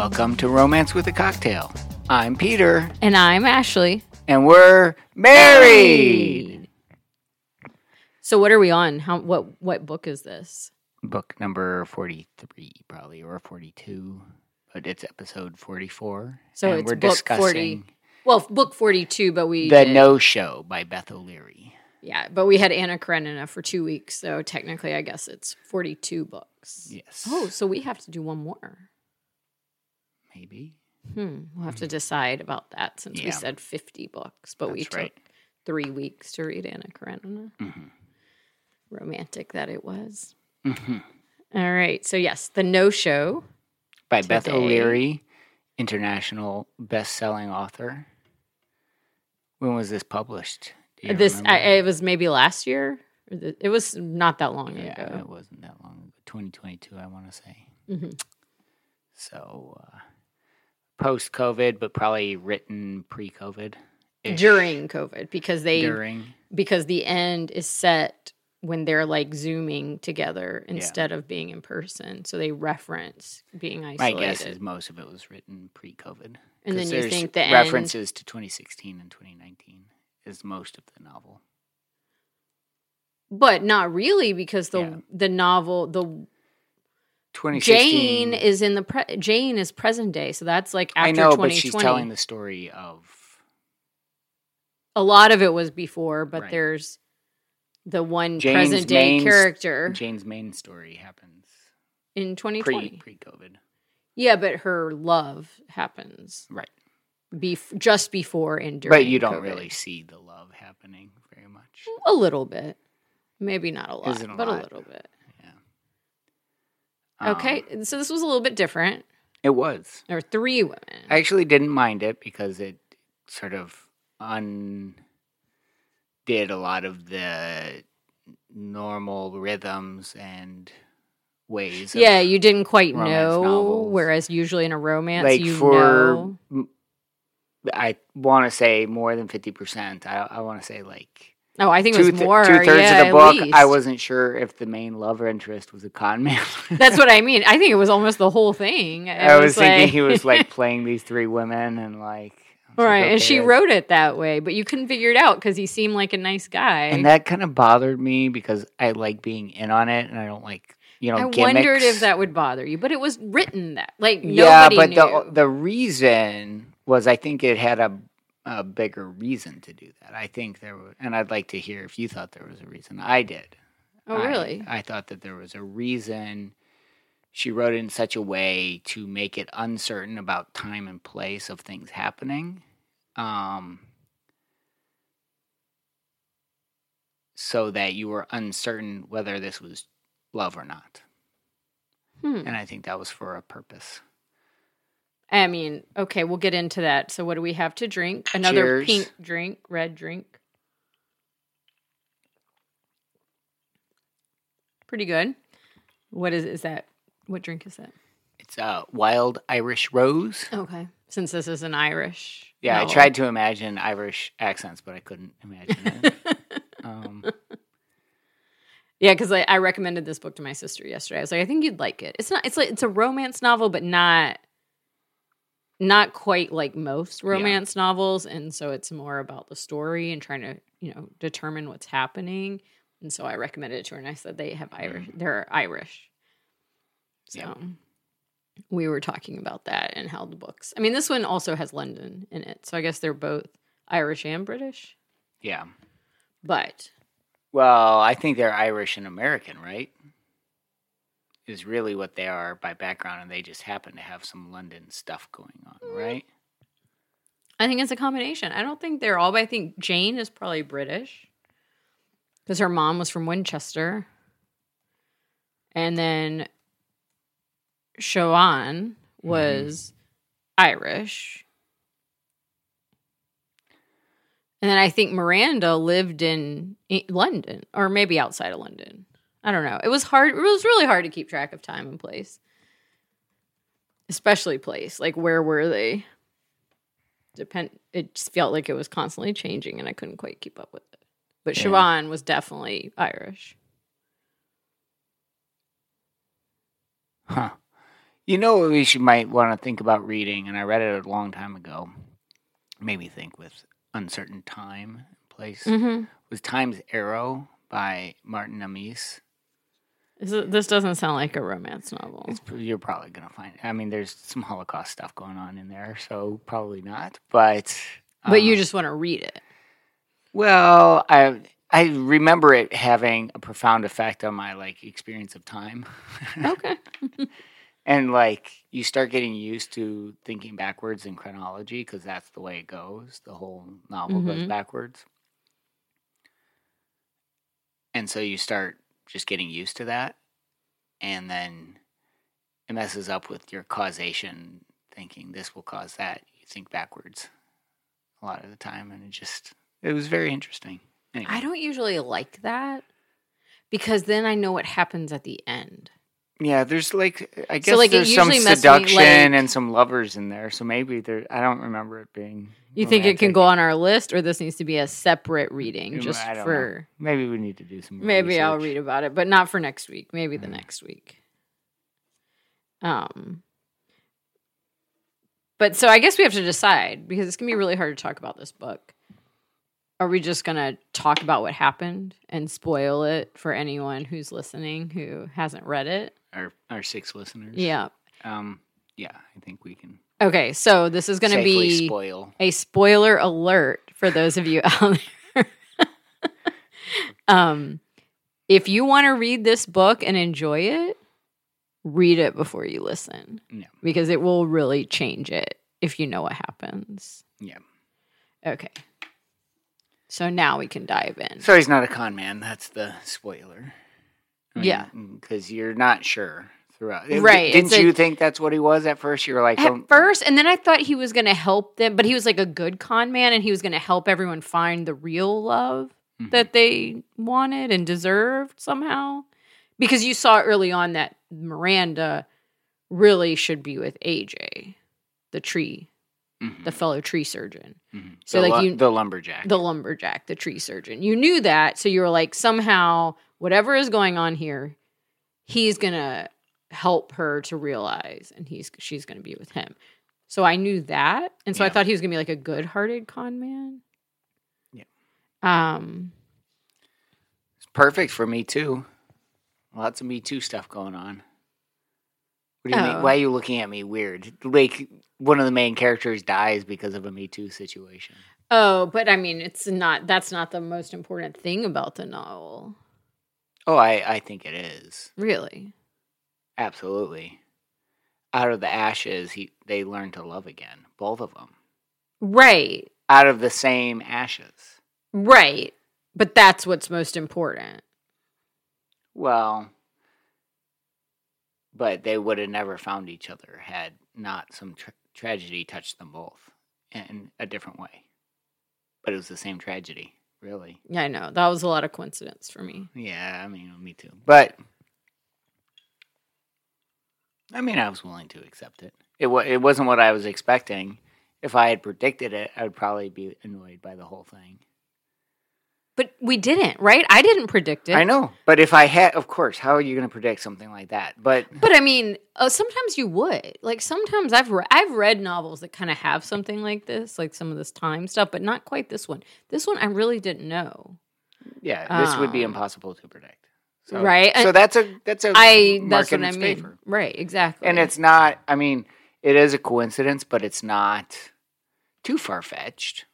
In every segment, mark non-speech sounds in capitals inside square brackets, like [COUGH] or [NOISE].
Welcome to Romance with a Cocktail. I'm Peter, And I'm Ashley. and we're married. So what are we on? How what what book is this? Book number 43, probably, or 42, but it's episode 44. So and it's we're book discussing 40. Well, book 42, but we The did- No Show by Beth O'Leary. Yeah, but we had Anna Karenina for 2 weeks, so technically I guess it's 42 books. Yes. Oh, so we have to do one more. Maybe. Hmm, we'll have to decide about that since we said 50 books, but we took right. 3 weeks to read Anna Karenina. hmm Romantic that it was. hmm All right. So yes, The No Show. By Beth O'Leary, international best-selling author. When was this published? This I, it was maybe last year. It was not that long yeah, ago. it wasn't that long ago. 2022, I want to say. Mhm. So uh, post COVID, but probably written pre COVID. during COVID because they during because the end is set when they're like zooming together instead of being in person. So they reference being isolated. my guess is most of it was written pre COVID. and then you think the end, references to 2016 and 2019 is most of the novel. but not really because the Yeah. the novel the 2016. Jane is in the pre- Jane is present day. So that's like after I know, 2020. but she's telling the story of A lot of it was before, but Right. there's the one Jane's present day character Jane's main story happens in 2020. pre pre COVID. yeah, but her love happens Right. bef- just before and during. But you don't COVID. really see the love happening very much. A little bit. Maybe not a lot, a but lot. a little bit. Um, Okay, so this was a little bit different. it was. There were three women. I actually didn't mind it because it sort of undid a lot of the normal rhythms and ways. of- yeah, you didn't quite know, novels. whereas usually in a romance, like you for know. I want to say more than fifty percent. I, I want to say like Oh, I think it was more. two thirds yeah, of the book. least. I wasn't sure if the main love interest was a con man. [LAUGHS] That's what I mean. I think it was almost the whole thing. It I was thinking like- he was like [LAUGHS] playing these three women and like was like, right, and she wrote it that way, but you couldn't figure it out because he seemed like a nice guy. and that kind of bothered me because I like being in on it and I don't like you know. I wondered if that would bother you, but it was written that like yeah, but knew. the the reason was I think it had a a bigger reason to do that. I think there was, and I'd like to hear if you thought there was a reason. I did. oh, I- really? I, thought that there was a reason. She wrote it in such a way to make it uncertain about time and place of things happening. Um, so that you were uncertain whether this was love or not. Hmm. And I think that was for a purpose. I mean, okay, we'll get into that. So, what do we have to drink? Another Cheers. pink drink, red drink. Pretty good. What is is that? What drink is that? It's a wild Irish rose. Okay, since this is an Irish. Yeah, novel. I tried to imagine Irish accents, but I couldn't imagine it. [LAUGHS] um, yeah, because I, I recommended this book to my sister yesterday. I was like, I think you'd like it. It's not. It's like it's a romance novel, but not. Not quite like most romance novels, and so it's more about the story and trying to, you know, determine what's happening. And so I recommended it to her, and I said they have mm. Irish. They're Irish. So Yeah. we were talking about that and how the books. I mean, this one also has London in it, so I guess they're both Irish and British. yeah. But Well, I think they're Irish and American, right? Is really what they are by background, and they just happen to have some London stuff going on, mm. right? I think it's a combination. I don't think they're all, but I think Jane is probably British because her mom was from Winchester. And then Siobhan mm-hmm. was Irish. And then I think Miranda lived in London or maybe outside of London. I don't know. It was hard. It was really hard to keep track of time and place, especially place. Like, where were they? Depend. It just felt like it was constantly changing, and I couldn't quite keep up with it. But Yeah. Siobhan was definitely Irish. Huh. You know what we should might want to think about reading, and I read it a long time ago. Made me think with uncertain time and place. Mm-hmm. Was Time's Arrow by Martin Amis. This doesn't sound like a romance novel. It's, you're probably gonna find. I mean, there's some Holocaust stuff going on in there, so probably not. But but you um, just want to read it. Well, I I remember it having a profound effect on my like experience of time. Okay. [LAUGHS] and like you start getting used to thinking backwards in chronology because that's the way it goes. The whole novel goes Mhm. backwards. And so you start just getting used to that and then it messes up with your causation thinking this will cause that. You think backwards a lot of the time and it just it was very interesting. Anyway. I don't usually like that because then I know what happens at the end. Yeah, there's like I guess like, there's some usually messes me, seduction like- and some lovers in there, so maybe there. I don't remember it being. You think it can go on our list, or this needs to be a separate reading Mm, just I don't for Maybe we need to do some. maybe I'll read about it, but not for next week. Maybe the Mm. next week. Um, but so I guess we have to decide because it's gonna be really hard to talk about this book. Are we just gonna talk about what happened and spoil it for anyone who's listening who hasn't read it? Our our six listeners. Yeah. Um. Yeah, I think we can. Okay, so this is gonna be spoil. a spoiler alert for those of you [LAUGHS] out there. [LAUGHS] um, if you want to read this book and enjoy it, read it before you listen. Yeah. Because it will really change it if you know what happens. Yeah. Okay. So now we can dive in. So he's not a con man. That's the spoiler. Yeah. because you're not sure throughout. Right, Didn't a- you think that's what he was at first? You were like, At oh, first, and then I thought he was going to help them, but he was like a good con man and he was going to help everyone find the real love Mhm. that they wanted and deserved somehow. Because you saw early on that Miranda really should be with AJ, the tree, mhm, the fellow tree surgeon, mhm. so, The like, you- the lumberjack. the lumberjack, the tree surgeon. You knew that, so you were like, somehow, whatever is going on here, he's gonna help her to realize, and he's she's gonna be with him. So I knew that, and so I thought he was gonna be like a good-hearted con man. Yeah. Um. It's perfect for me too. Lots of Me Too stuff going on. What do you Oh. mean? Why are you looking at me weird? Like one of the main characters dies because of a Me Too situation. Oh, but I mean, it's not. That's not the most important thing about the novel, Oh, I, I think it is really. absolutely. Out of the ashes, he they learn to love again. Both of them. Right. Out of the same ashes. Right. But that's what's most important. Well, but they would have never found each other had not some tra- tragedy touched them both in a different way. But it was the same tragedy, really. Yeah, I know that was a lot of coincidence for me. Yeah, I mean, me too. But I mean, I was willing to accept it. It wa- it wasn't what I was expecting. If I had predicted it, I would probably be annoyed by the whole thing. But we didn't, right? I didn't predict it. I know, but if I had, of course, how are you going to predict something like that? But But I mean, uh, sometimes you would. Like sometimes I've re- I've read novels that kind of have something like this, like some of this time stuff, but not quite this one. This one I really didn't know. yeah, this would be Um, impossible to predict. So, Right, So that's a that's a I that's what I mean. favor. Right, exactly. And it's not. I mean, it is a coincidence, but it's not too far fetched.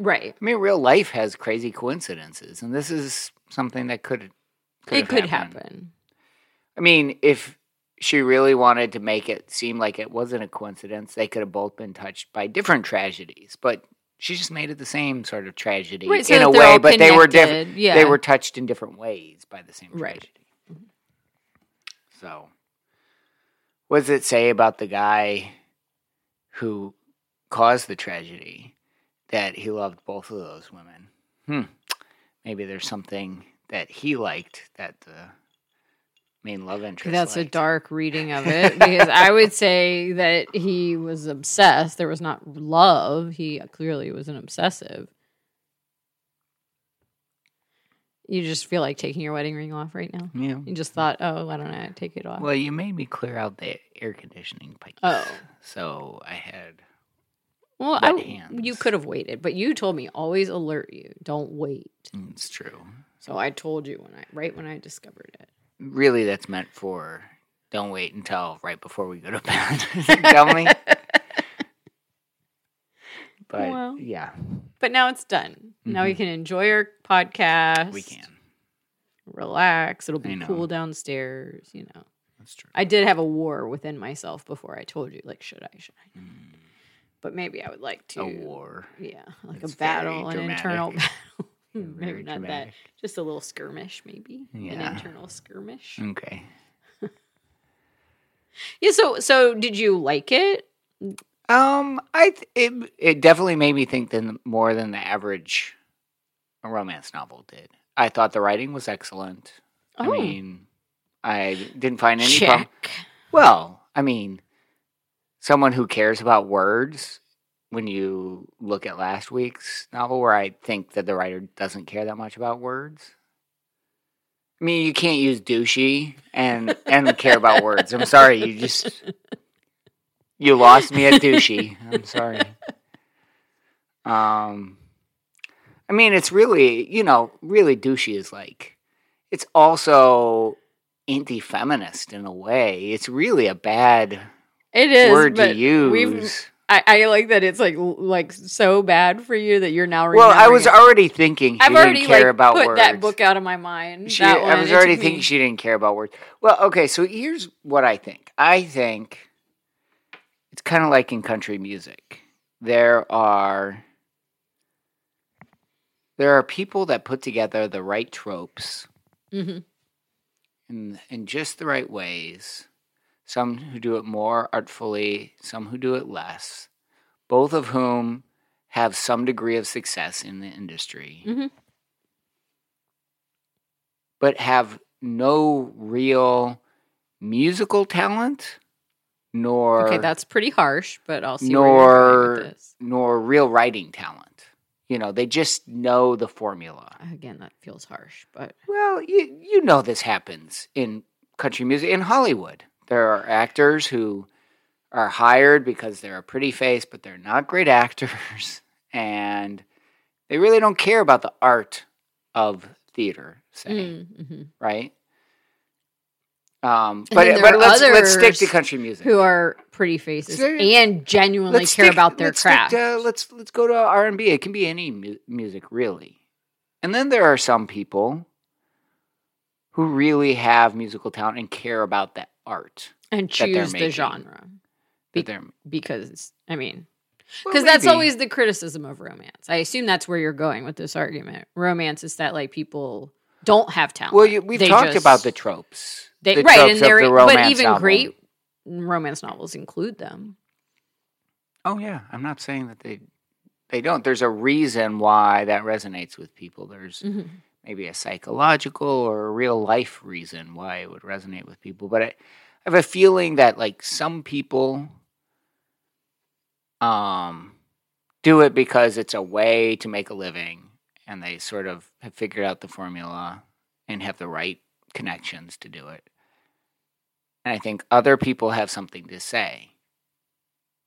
Right. I mean, real life has crazy coincidences, and this is something that could. it have could happened. happen. I mean, if she really wanted to make it seem like it wasn't a coincidence, they could have both been touched by different tragedies. But she just made it the same sort of tragedy Right, so in a way, but they were different. Yeah. They were touched in different ways by the same Right. tragedy. So, what does it say about the guy who caused the tragedy that he loved both of those women? Hmm. Maybe there's something that he liked that the main love interest. That's a dark reading of [LAUGHS] it because I would say that he was obsessed. There was not love. He clearly was an obsessive. You just feel like taking your wedding ring off right now. Yeah. You just thought, oh, why don't I take it off? Well, you made me clear out the air conditioning pipes. Oh. So I had. Well, I, hands. you could have waited, but you told me always alert you. Don't wait. mm, It's true. So I told you when I right when I discovered it. Really, that's meant for. Don't wait until right before we go to [LAUGHS] bed. Tell me. [LAUGHS] But Well. yeah, But now it's done. Now we Mhm. can enjoy our podcast. we can. relax. It'll be cool downstairs. You know, That's true. I did have a war within myself before I told you. Like, should I? Should I? Mm, But maybe I would like to. a war. Yeah, [LAUGHS] like a battle, an internal [LAUGHS] battle. [LAUGHS] maybe not dramatic. that. Just a little skirmish, maybe an internal skirmish. Okay. Yeah. So, so did you like it? Um, I th- it it definitely made me think than more than the average romance novel did. I thought the writing was excellent. I Oh. mean, I didn't find any Check. Well, I mean, someone who cares about words. When you look at last week's novel, where I think that the writer doesn't care that much about words. I mean, you can't use douchey and and care about words. I'm sorry, you just you lost me at douchey. I'm sorry. Um, I mean, it's really you know, really douchey is like it's also anti-feminist in a way. It's really a bad It is word to use. I, I like that it's like like so bad for you that you're now. Well, I was it. already thinking she I've didn't already care like about put words. that book out of my mind. She. I was already thinking me- she didn't care about words. Well, okay, so here's what I think. I think it's kind of like in country music. There are there are people that put together the right tropes Mhm. in in just the right ways. Some who do it more artfully, some who do it less. Both of whom have some degree of success in the industry, Mhm. but have no real musical talent, nor Okay, that's pretty harsh, but I'll see where you're going with nor nor real writing talent. You know, they just know the formula. Again, that feels harsh, but Well, you you know this happens in country music in Hollywood. There are actors who are hired because they're a pretty face, but they're not great actors, [LAUGHS] and they really don't care about the art of theater. Say Mm, mhm. right? Um, but but let's let's stick to country music. who are pretty faces So- and genuinely care stick- about their let's craft. to- let's let's go to R and B. It can be any mu- music, really. And then there are some people who really have musical talent and care about that art. and choose the genre Be- they're because I mean, well, because that's always the criticism of romance. I assume that's where you're going with this argument. Romance is that like people don't have talent. well. You, we've They talked just- about the tropes. they the right, tropes and they're the but even novel. great romance novels include them. Oh yeah, I'm not saying that they they don't. There's a reason why that resonates with people. There's Mhm. Maybe a psychological or a real life reason why it would resonate with people. But I, I have a feeling that like some people um do it because it's a way to make a living and they sort of have figured out the formula and have the right connections to do it. And I think other people have something to say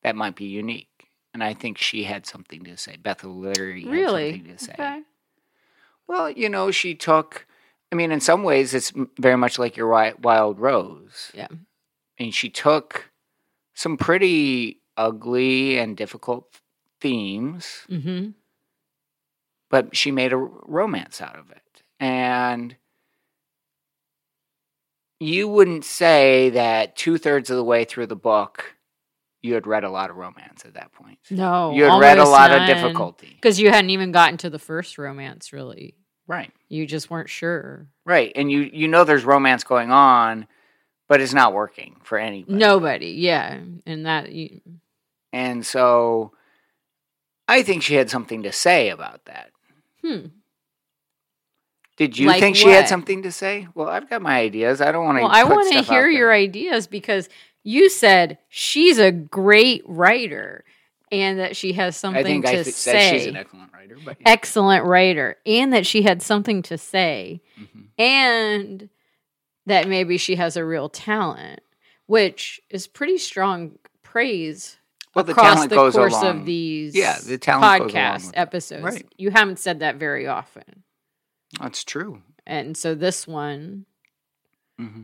that might be unique. And I think she had something to say. Beth O'Leary Really? had something to say. Okay. Well, you know, she took. I mean, in some ways, it's very much like your Wild Rose. Yeah. Mean, she took some pretty ugly and difficult themes, Mm-hmm. but she made a romance out of it. And you wouldn't say that two thirds of the way through the book, you had read a lot of romance at that point. No, you had read a lot of difficulty. because you hadn't even gotten to the first romance. Really, Right. you just weren't sure. Right. And you, you know there's romance going on, but it's not working for anybody. Nobody, yeah, and that you, And so I think she had something to say about that. hmm. Did you Like think she had something to say? Well, I've got my ideas. I don't want to. Well, I want to hear your ideas because you said she's a great writer, and that she has something I think to I th- say. said she's an excellent writer, but excellent writer, and that she had something to say, Mhm. and that maybe she has a real talent, which is pretty strong praise well, the across the goes course along. of these Yeah, the talent podcast episodes. Right. You haven't said that very often, That's true. and so this one, hmm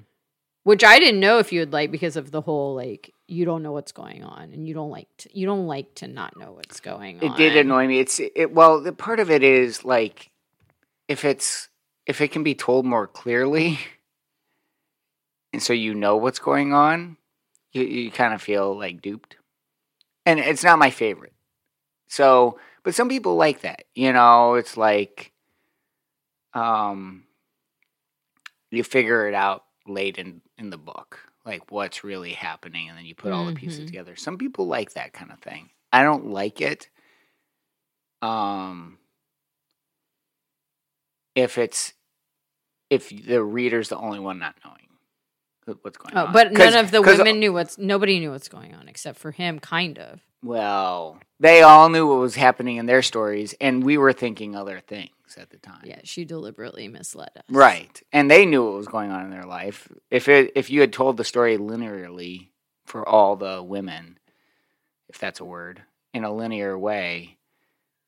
which I didn't know if you would like because of the whole like you don't know what's going on, and you don't like to, you don't like to not know what's going on. It did annoy me. It's it. Well, the part of it is like if it's if it can be told more clearly, [LAUGHS] and so you know what's going on, you you kind of feel like duped, and it's not my favorite. So, but some people like that. You know, it's like, um, you figure it out late in in the book, like what's really happening, and then you put all the pieces Mhm. together. Some people like that kind of thing. I don't like it. Um, if it's if the reader's the only one not knowing what's going Oh, on, but none of the women knew what's. Nobody knew what's going on except for him, kind of. Well, they all knew what was happening in their stories, and we were thinking other things at the time. Yeah, she deliberately misled us. Right. And they knew what was going on in their life. If it if you had told the story linearly for all the women, if that's a word, in a linear way,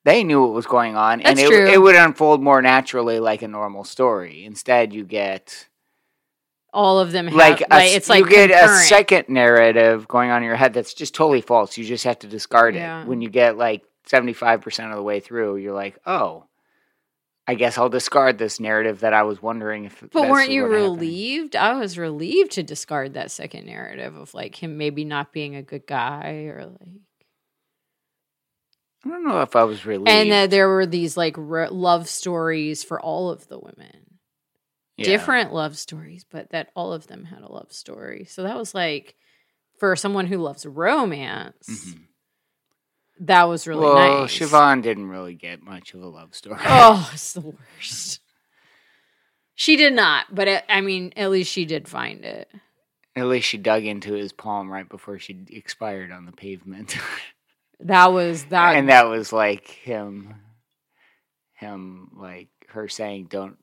they knew what was going on and it true. it would unfold more naturally like a normal story. Instead you get All of them have, like, like, a, it's like you get a second narrative going on in your head that's just totally false. You just have to discard Yeah. it. When you get like 75% of the way through, you're like, "Oh, I guess I'll discard this narrative that I was wondering if But weren't you what happened." relieved? I was relieved to discard that second narrative of like him maybe not being a good guy or like, I don't know if I was relieved. and that there were these like r- love stories for all of the women, Yeah. different love stories, but that all of them had a love story. So that was like for someone who loves romance, Mhm. that was really well, nice. Siobhan didn't really get much of a love story. Oh, [LAUGHS] it's the worst. She did not, but it, I mean, at least she did find it. At least she dug into his palm right before she expired on the pavement. [LAUGHS] That was that. and that was like him him like her saying don't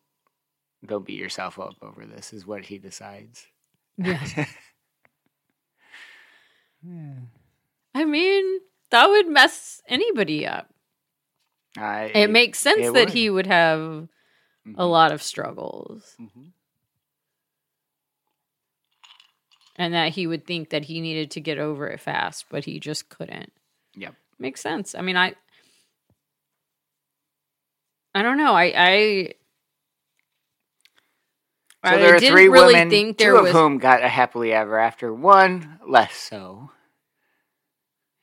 don't beat yourself up over this is what he decides yeah. [LAUGHS] I mean, that would mess anybody up. I, It makes sense it that would. he would have a Mhm. lot of struggles Mhm. and that he would think that he needed to get over it fast, but he just couldn't. Yep. Makes sense. I mean, I I don't know. I I so there are didn't three really women two of was whom got a happily ever after one less so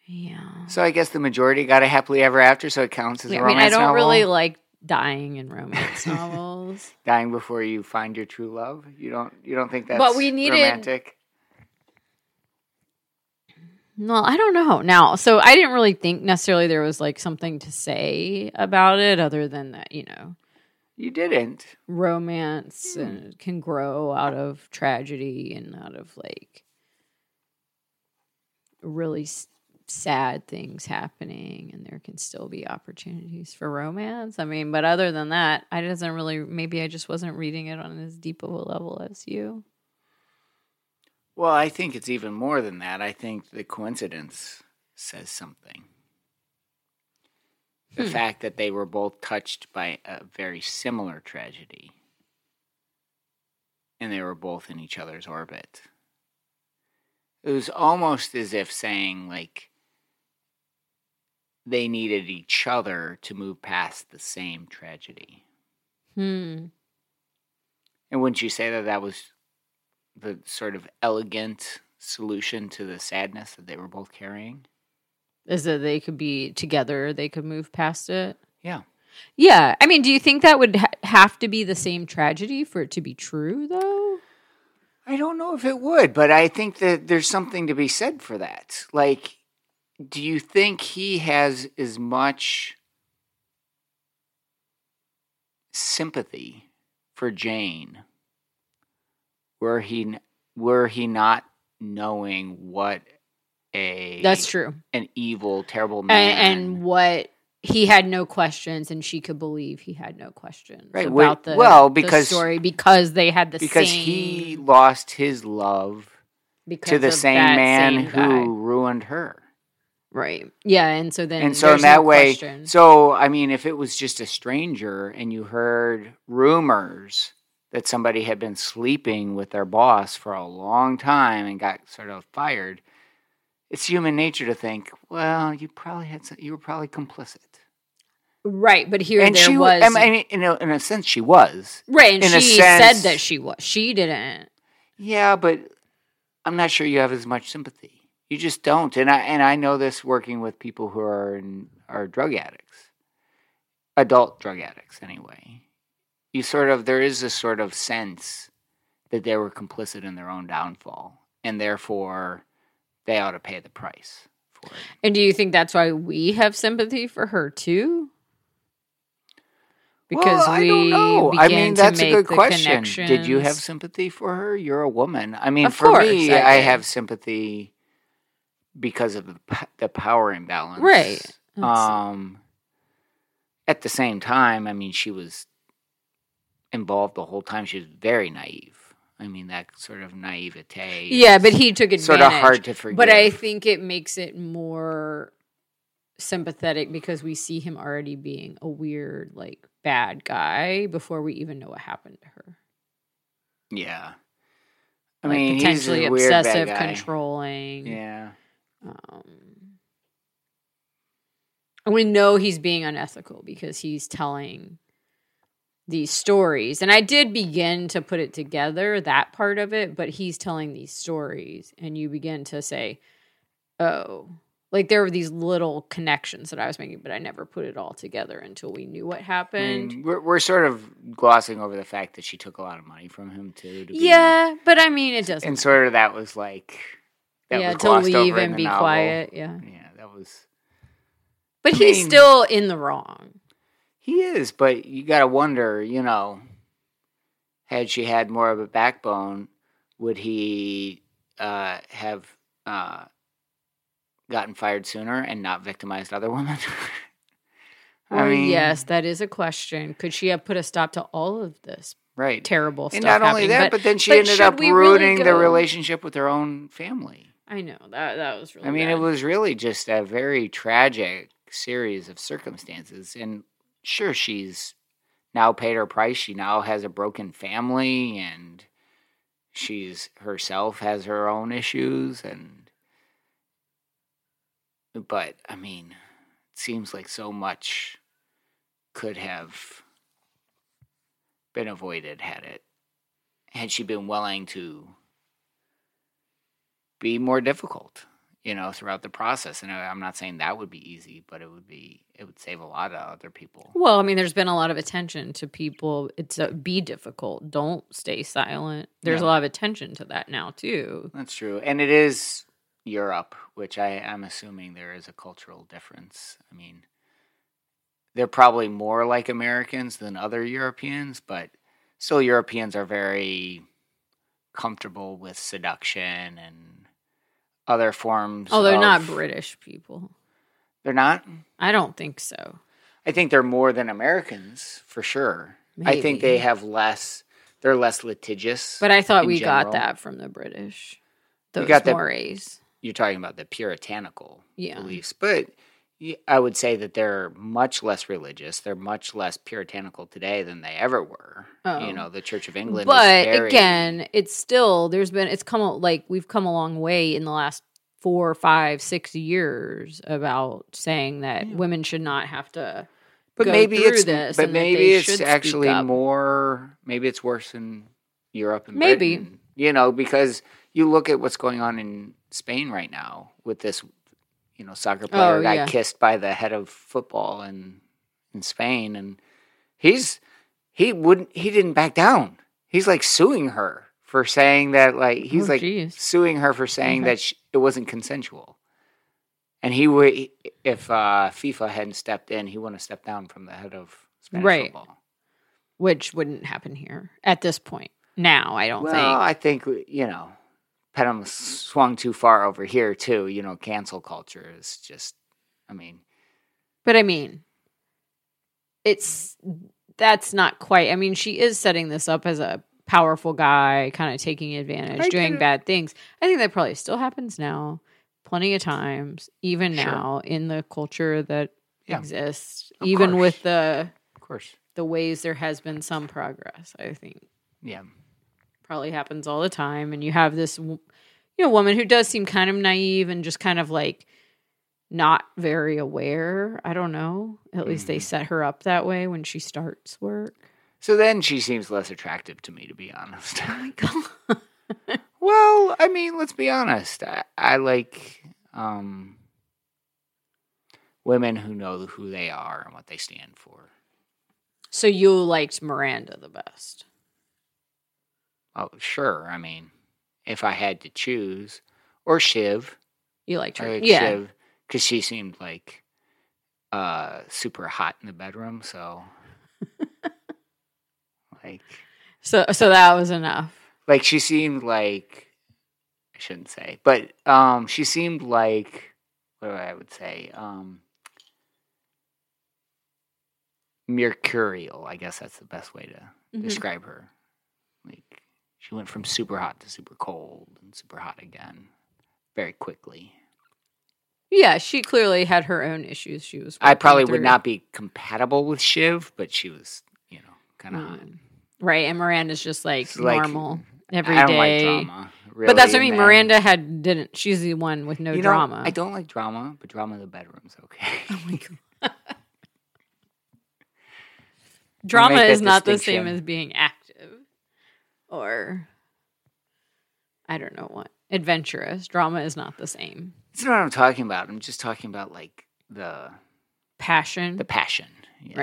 Yeah. so i guess the majority got a happily ever after so it counts as Yeah, a I mean, I don't novel really like dying in romance [LAUGHS] novels. dying before you find your true love you don't you don't think that's But we needed- romantic No, I don't know. Now, so I didn't really think necessarily there was like something to say about it other than that, you know, you didn't romance Hmm. and can grow out of tragedy and out of like really s- sad things happening and there can still be opportunities for romance. I mean, but other than that, I doesn't really maybe I just wasn't reading it on as deep of a level as you. Well, I think it's even more than that. I think the coincidence says something. The Hmm. fact that they were both touched by a very similar tragedy and they were both in each other's orbit. It was almost as if saying, like, they needed each other to move past the same tragedy. Hmm. And wouldn't you say that that was the sort of elegant solution to the sadness that they were both carrying? Is that they could be together they could move past it Yeah. yeah i mean do you think that would ha- have to be the same tragedy for it to be true though I don't know if it would, but I think that there's something to be said for that. Like, do you think he has as much sympathy for Jane were he were he not knowing what a That's true. an evil, terrible man. And, and what he had no questions, and she could believe he had no questions Right, about the well, because the story because they had the because same he lost his love because to the same man same who ruined her. right yeah and so then and so in that no way question. so i mean if it was just a stranger and you heard rumors that somebody had been sleeping with their boss for a long time and got sort of fired it's human nature to think well you probably had some, you were probably complicit. Right but here and there she was I mean, in a, in a sense she was. Right and in she sense- said that she was she didn't. Yeah but i'm not sure you have as much sympathy. You just don't and i and i know this working with people who are in, are drug addicts. Adult drug addicts anyway. You sort of there is a sort of sense that they were complicit in their own downfall and therefore they ought to pay the price for it and do you think that's why we have sympathy for her too because well, I we don't know. I mean, that's a good question. Did you have sympathy for her? You're a woman. I mean, Of for course, me, I I, have sympathy because of the, the power imbalance. Right. That's- Um. At the same time, I mean, she was involved the whole time. She was very naive. I mean, that sort of naivete. yeah but he took advantage sort of hard to forgive. But I think it makes it more sympathetic because we see him already being a weird, like bad guy before we even know what happened to her. yeah. I Like, mean, potentially obsessive, controlling. Yeah. Um, and we know he's being unethical because he's telling these stories. And I did begin to put it together, that part of it, but he's telling these stories, and you begin to say, oh, like there were these little connections that I was making, but I never put it all together until we knew what I happened. mean, we're we're sort of glossing over the fact that she took a lot of money from him too. To be- yeah, but I mean, it doesn't. and sort of that was like that yeah, was to leave and be novel. quiet. Yeah. Yeah, that was But I he's mean- still in the wrong. He is, but you got to wonder, you know, had she had more of a backbone, would he uh, have uh, gotten fired sooner and not victimized other women? [LAUGHS] Or yes, that is a question. Could she have put a stop to all of this right. terrible And stuff? not only that, but, then she but ended up we really ruining the relationship with her own family. I know that that was really. I mean, bad. it was really just a very tragic series of circumstances. And sure, she's now paid her price. She now has a broken family, and she's herself has her own issues. And but I mean, it seems like so much could have been avoided had it had she been willing to be more difficult, you know, throughout the process. And I'm not saying that would be easy, but it would be it would save a lot of other people. Well, I mean, there's been a lot of attention to people. It's a, be difficult. Don't stay silent. There's a lot of attention to that now too. That's true, and it is Europe, which I am assuming there is a cultural difference. I mean, they're probably more like Americans than other Europeans, but still, Europeans are very comfortable with seduction and other forms. Oh, they're not British people. They're not. I don't think so. I think they're more than Americans for sure. I think they have less. They're less litigious. But I thought we got that from the British. Those got mores. You're talking about the puritanical Yeah. beliefs, but I would say that they're much less religious. They're much less puritanical today than they ever were. Oh. You know, the Church of England. is But very- again, it's still there's been it's come like we've come a long way in the last four, five, six years about saying that Yeah. women should not have to. but go maybe it's this but maybe it's actually more. Maybe it's worse in Europe and Maybe. Britain, you know, because you look at what's going on in Spain right now with this, you know, soccer player Oh, got yeah. kissed by the head of football in in Spain, and he's he wouldn't he didn't back down. He's like suing her for saying that, like he's Oh, like geez. suing her for saying Okay. that sh it wasn't consensual. And he would, if uh, FIFA hadn't stepped in, he wouldn't have stepped down from the head of Spanish Right. football. which wouldn't happen here at this point. Now, I don't Well, think. I think you know, pendulum swung too far over here too. You know, cancel culture is just. I mean, But I mean, it's that's not quite. I mean, she is setting this up as a powerful guy, kind of taking advantage, I doing get bad things. I think that probably still happens now, plenty of times, even Sure. now in the culture that Yeah. exists, Of even course. with the of course, the ways there has been some progress. I think yeah, probably happens all the time, and you have this, you know, woman who does seem kind of naive and just kind of like not very aware. I don't know. At least they Mhm. set her up that way when she starts work. So then she seems less attractive to me, to be honest. Oh my [LAUGHS] god. well, I mean, let's be honest. I, I like um, women who know who they are and what they stand for. so you liked Miranda the best. Oh, sure. I mean, if I had to choose, or Shiv, You liked her. like yeah. Shiv, because she seemed like uh, super hot in the bedroom. So, [LAUGHS] like, So so that was enough. like she seemed like I shouldn't say, but um, she seemed like what do I would say um, mercurial. I guess that's the best way to Mhm. describe her. Like she went from super hot to super cold and super hot again very quickly. Yeah, she clearly had her own issues. She was. I probably would not be compatible with Shiv, but she was, you know, kind of hot. Mm. Right, and Miranda's just like It's like, normal every I don't like drama. but that's what I mean. then- Miranda had didn't. She's the one with no You know, drama. I don't like drama, but drama in the bedroom's okay. [LAUGHS] Oh my god. [LAUGHS] drama is not the same as being active, or I don't know what adventurous. Drama is not the same. That's not what I'm talking about. I'm just talking about like the Passion, the passion. Yes.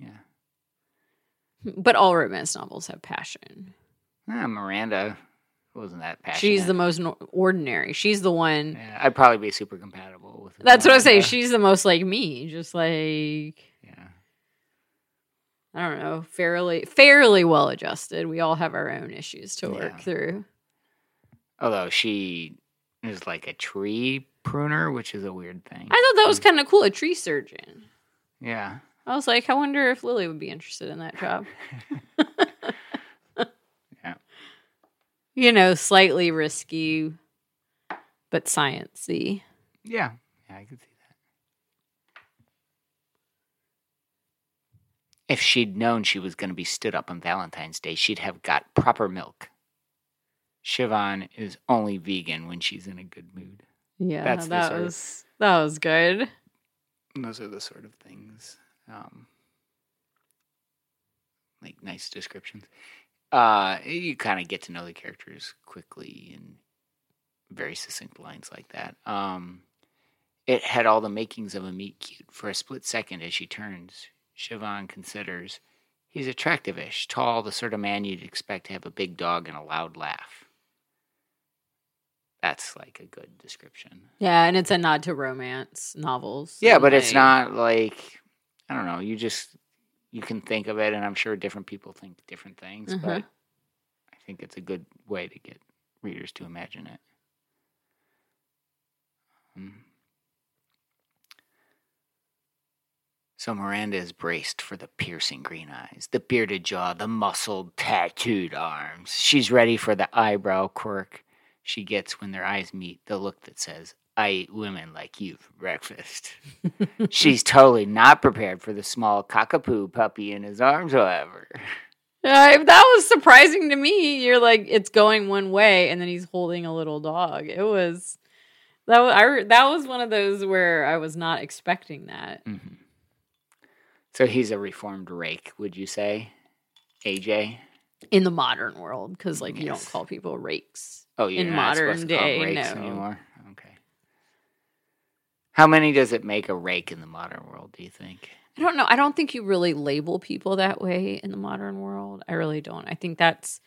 Right. Yeah. but all romance novels have passion. Ah, Miranda wasn't that passionate. She's the most no- ordinary. She's the one. Yeah, I'd probably be super compatible with. That's what I say. Miranda. She's the most like me, just like. I don't know, fairly fairly well adjusted. We all have our own issues to work Yeah. through. Although she is like a tree pruner, which is a weird thing. I thought that was mm. kind of cool. A tree surgeon. yeah. I was like, I wonder if Lily would be interested in that job. [LAUGHS] [LAUGHS] Yeah. You know, slightly risky, but sciencey. Yeah. Yeah, I could see that. If she'd known she was going to be stood up on Valentine's Day, she'd have got proper milk. Siobhan is only vegan when she's in a good mood. Yeah, That's that sort of- was that was good. Those are the sort of things, um, like nice descriptions. Uh, you kind of get to know the characters quickly in very succinct lines like that. Um, it had all the makings of a meet cute. For a split second, as she turns, Siobhan considers he's attractive-ish, tall, the sort of man you'd expect to have a big dog and a loud laugh. That's like a good description. Yeah, and it's a nod to romance novels. Yeah, but it's not like I don't know. You just you can think of it, and I'm sure different people think different things. Mhm. But I think it's a good way to get readers to imagine it. Um, So Miranda is braced for the piercing green eyes, the bearded jaw, the muscled, tattooed arms. She's ready for the eyebrow quirk she gets when their eyes meet, the look that says, I eat women like you for breakfast. [LAUGHS] She's totally not prepared for the small cockapoo puppy in his arms, however. Uh, that was surprising to me. You're like, it's going one way, and then he's holding a little dog. It was that was I, that was one of those where I was not expecting that. Mhm. So he's a reformed rake, would you say? AJ? in the modern world because like you don't call people rakes Oh, you're in modern to call 'em day. rakes No, anymore? Okay. How many does it make a rake in the modern world, do you think? I don't know. I don't think you really label people that way in the modern world. I really don't. I think that's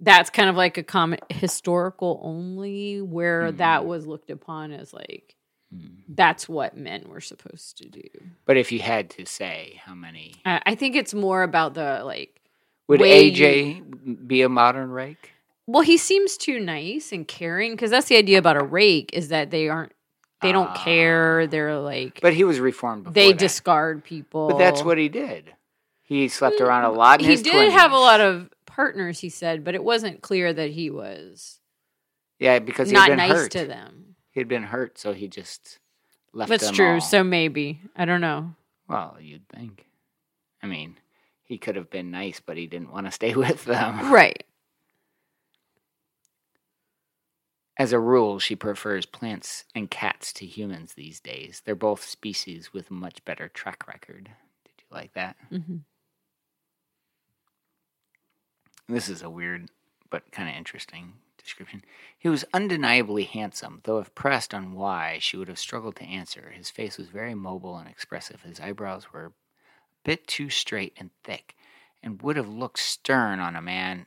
that's kind of like a common historical only where Mhm. that was looked upon as like Hmm. that's what men were supposed to do. But if you had to say how many, I, I think it's more about the like would AJ be a modern rake? Well, he seems too nice and caring because that's the idea about a rake is that they aren't, they don't Ah. care. They're like, But he was reformed before they that. discard people. But that's what he did. He slept around a lot. In he did have a lot of partners. He said, but it wasn't clear that he was yeah, because not been nice hurt. to them. He'd been hurt, so he just left. That's true. all. So maybe I don't know. well, you'd think. I mean, he could have been nice, but he didn't want to [LAUGHS] stay with them. Right. As a rule, she prefers plants and cats to humans these days. They're both species with much better track record. Did you like that? Mm-hmm. This is a weird but kind of interesting description. He was undeniably handsome, though if pressed on why, she would have struggled to answer. His face was very mobile and expressive. His eyebrows were a bit too straight and thick, and would have looked stern on a man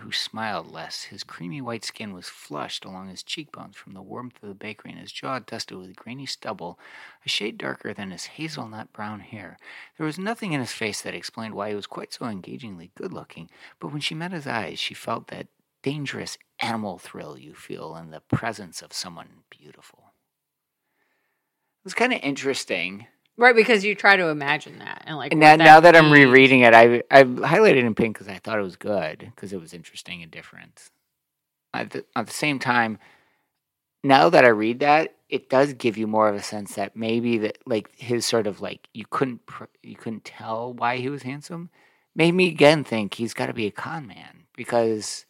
who smiled less. His creamy white skin was flushed along his cheekbones from the warmth of the bakery, and his jaw dusted with grainy stubble, a shade darker than his hazelnut brown hair. There was nothing in his face that explained why he was quite so engagingly good looking, but when she met his eyes, she felt that dangerous animal thrill you feel in the presence of someone beautiful. It's kind of interesting. Right, because you try to imagine that and like And now, now that I'm rereading it, I I highlighted in pink because I thought it was good because it was interesting and different. At the, at the same time, now that I read that, it does give you more of a sense that maybe that like his sort of like you couldn't pr- you couldn't tell why he was handsome. Made me again think he's got to be a con man because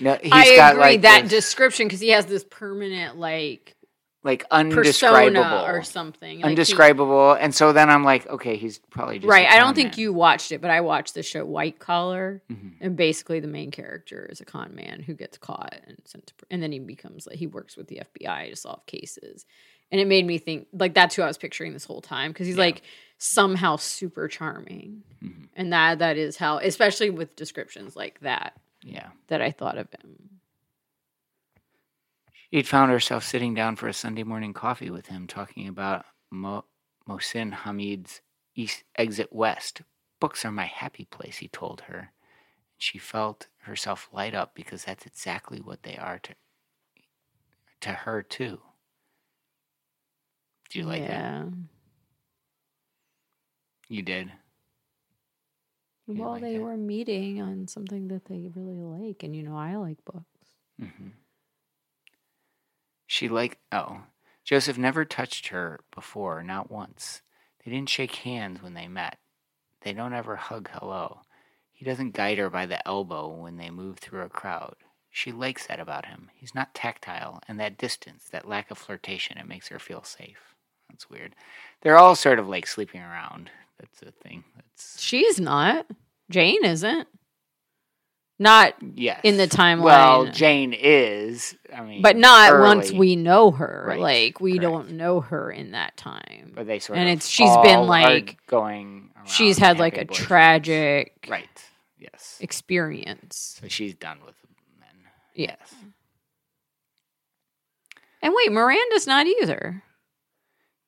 no, he's I got agree like that this, description because he has this permanent like like undescribable, or something. Like, he- undescribable, and so then I'm like, okay, he's probably just right. I don't think man. you watched it, but I watched the show White Collar, Mhm. and basically the main character is a con man who gets caught and sent to, and then he becomes like he works with the FBI to solve cases. And it made me think like that's who I was picturing this whole time because he's Yeah. like somehow super charming, Mhm. and that that is how, especially with descriptions like that, Yeah. that I thought of him. She'd found herself sitting down for a Sunday morning coffee with him, talking about Mo- Mohsin Hamid's East Exit West. Books are my happy place, he told her. And she felt herself light up because that's exactly what they are to to her too. Do you like that? yeah. You did. Well, like they it? were meeting on something that they really like, and you know I like books. Mm-hmm. She liked. Oh, Joseph never touched her before, not once. They didn't shake hands when they met. They don't ever hug hello. He doesn't guide her by the elbow when they move through a crowd. She likes that about him. He's not tactile, and that distance, that lack of flirtation, it makes her feel safe. That's weird. They're all sort of like sleeping around. That's a thing. That's She's not. Jane isn't. Not, yes in the timeline. Well, Jane is. I mean, but not once we know her. Right, like we correct. don't know her in that time. But they sort And of it's- she's been, like- going. She's had like a tragic right. Yes. experience. So she's done with men. Yes. And wait, Miranda's not either.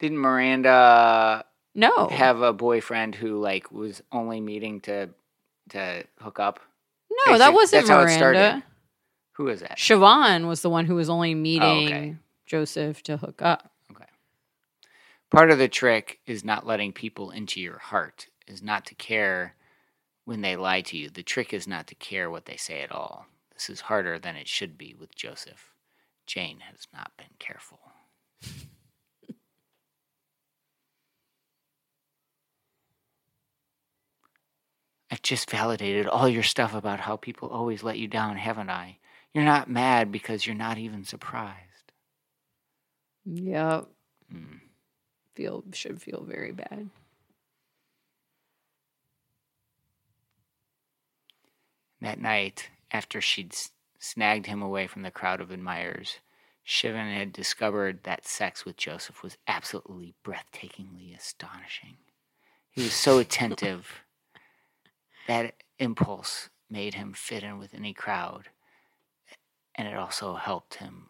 Didn't Miranda No. have a boyfriend who like was only meeting to to hook up? no, that wasn't that's how it started. Miranda. Who is that? Siobhan was the one who was only oh, meeting okay. Joseph to hook up. Okay. Part of the trick is not letting people into your heart. Is not to care when they lie to you. The trick is not to care what they say at all. This is harder than it should be with Joseph. Jane has not been careful. I've just validated all your stuff about how people always let you down, haven't I? You're not mad because you're not even surprised. Yep. Hmm. Feel should feel very bad. That night, after she'd snagged him away from the crowd of admirers, Siobhan had discovered that sex with Joseph was absolutely breathtakingly astonishing. He was so [LAUGHS] attentive. That impulse made him fit in with any crowd, and it also helped him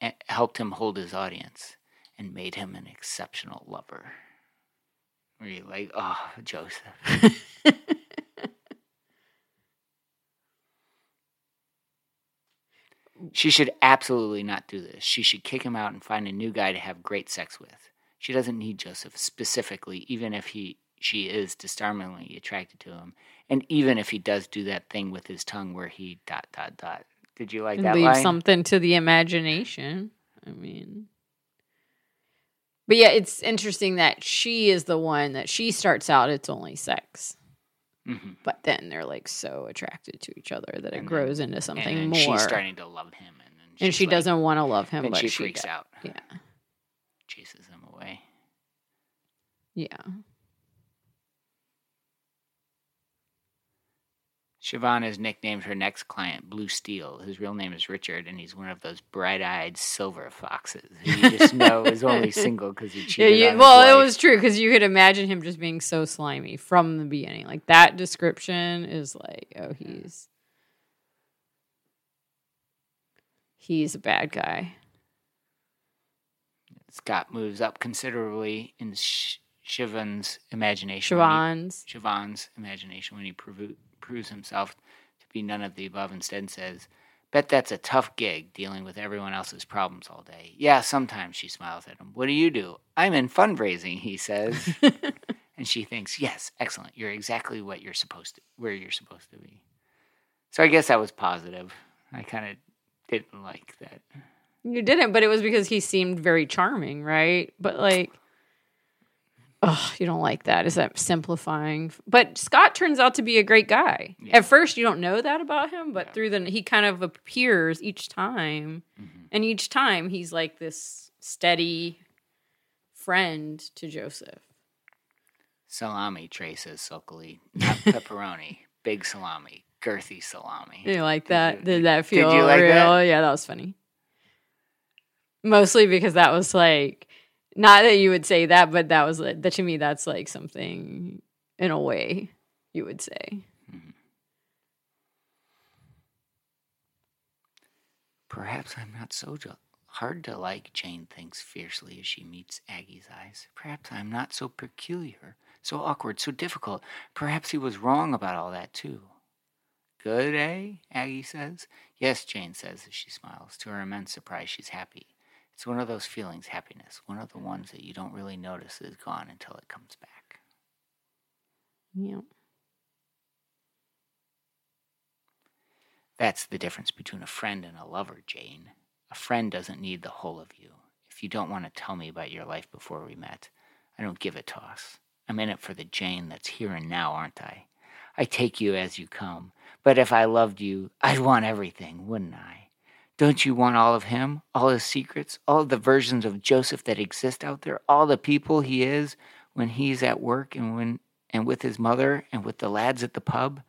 eh, helped him hold his audience and made him an exceptional lover. Were you like, oh, Joseph? [LAUGHS] She should absolutely not do this. She should kick him out and find a new guy to have great sex with. She doesn't need Joseph specifically, even if he she is disarmingly attracted to him, and even if he does do that thing with his tongue where he dot dot dot. Did you like that leave line? something to the imagination. I mean, but yeah, it's interesting that she is the one that she starts out. It's only sex, Mhm. but then they're like so attracted to each other that it And then- grows into something and then more. She's starting to love him, and then and she like- doesn't want to love him, Then but she she freaks does. out, Yeah, chases him away. yeah. Siobhan has nicknamed her next client Blue Steel. His real name is Richard, and he's one of those bright-eyed silver foxes who you just know is only [LAUGHS] single because he Yeah, cheated you, on his well, it was true because you could imagine him just being so slimy from the beginning. Like that description is like, oh, he's he's a bad guy. Scott moves up considerably in Sh- Siobhan's imagination. he- Siobhan's. Siobhan's imagination when he provo- proves himself to be none of the above. Instead, says, "Bet that's a tough gig dealing with everyone else's problems all day." Yeah, sometimes she smiles at him. What do you do? I'm in fundraising, he says, [LAUGHS] and she thinks, "Yes, excellent. You're exactly what you're supposed to, where you're supposed to be." So I guess that was positive. I kind of didn't like that. You didn't, but it was because he seemed very charming, right? But like, oh, you don't like that. Is that simplifying? But Scott turns out to be a great guy. Yeah. At first, you don't know that about him, but Yeah. through the he kind of appears each time, Mhm. and each time he's like this steady friend to Joseph. Salami traces sulkily, not [LAUGHS] pepperoni. Big salami, girthy salami. You like Did that? you- Did that did feel you like real? that? Yeah, that was funny. Mostly because that was like, not that you would say that, but that was like, that to me, that's like something in a way you would say. Perhaps I'm not so hard to like, Jane thinks fiercely as she meets Aggie's eyes. Perhaps I'm not so peculiar, so awkward, so difficult. Perhaps he was wrong about all that, too. Good, eh? Aggie says. Yes, Jane says as she smiles. To her immense surprise, she's happy. It's one of those feelings, happiness, one of the ones that you don't really notice is gone until it comes back. Yeah. That's the difference between a friend and a lover, Jane. A friend doesn't need the whole of you. If you don't want to tell me about your life before we met, I don't give a toss. I'm in it for the Jane that's here and now, aren't I? I take you as you come. But if I loved you, I'd want everything, wouldn't I? Don't you want all of him? All his secrets? All the versions of Joseph that exist out there? All the people he is when he's at work and when and with his mother and with the lads at the pub?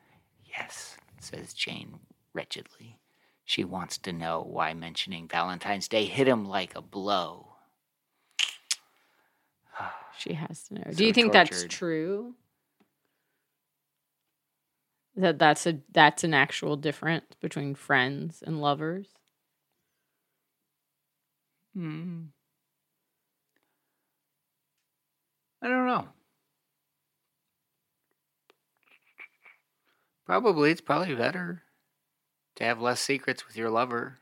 Yes, says Jane wretchedly. She wants to know why mentioning Valentine's Day hit him like a blow. [SIGHS] She has to know. Do you think that's true? That that's a that's an actual difference between friends and lovers. Hmm. I don't know. Probably, it's probably better to have less secrets with your lover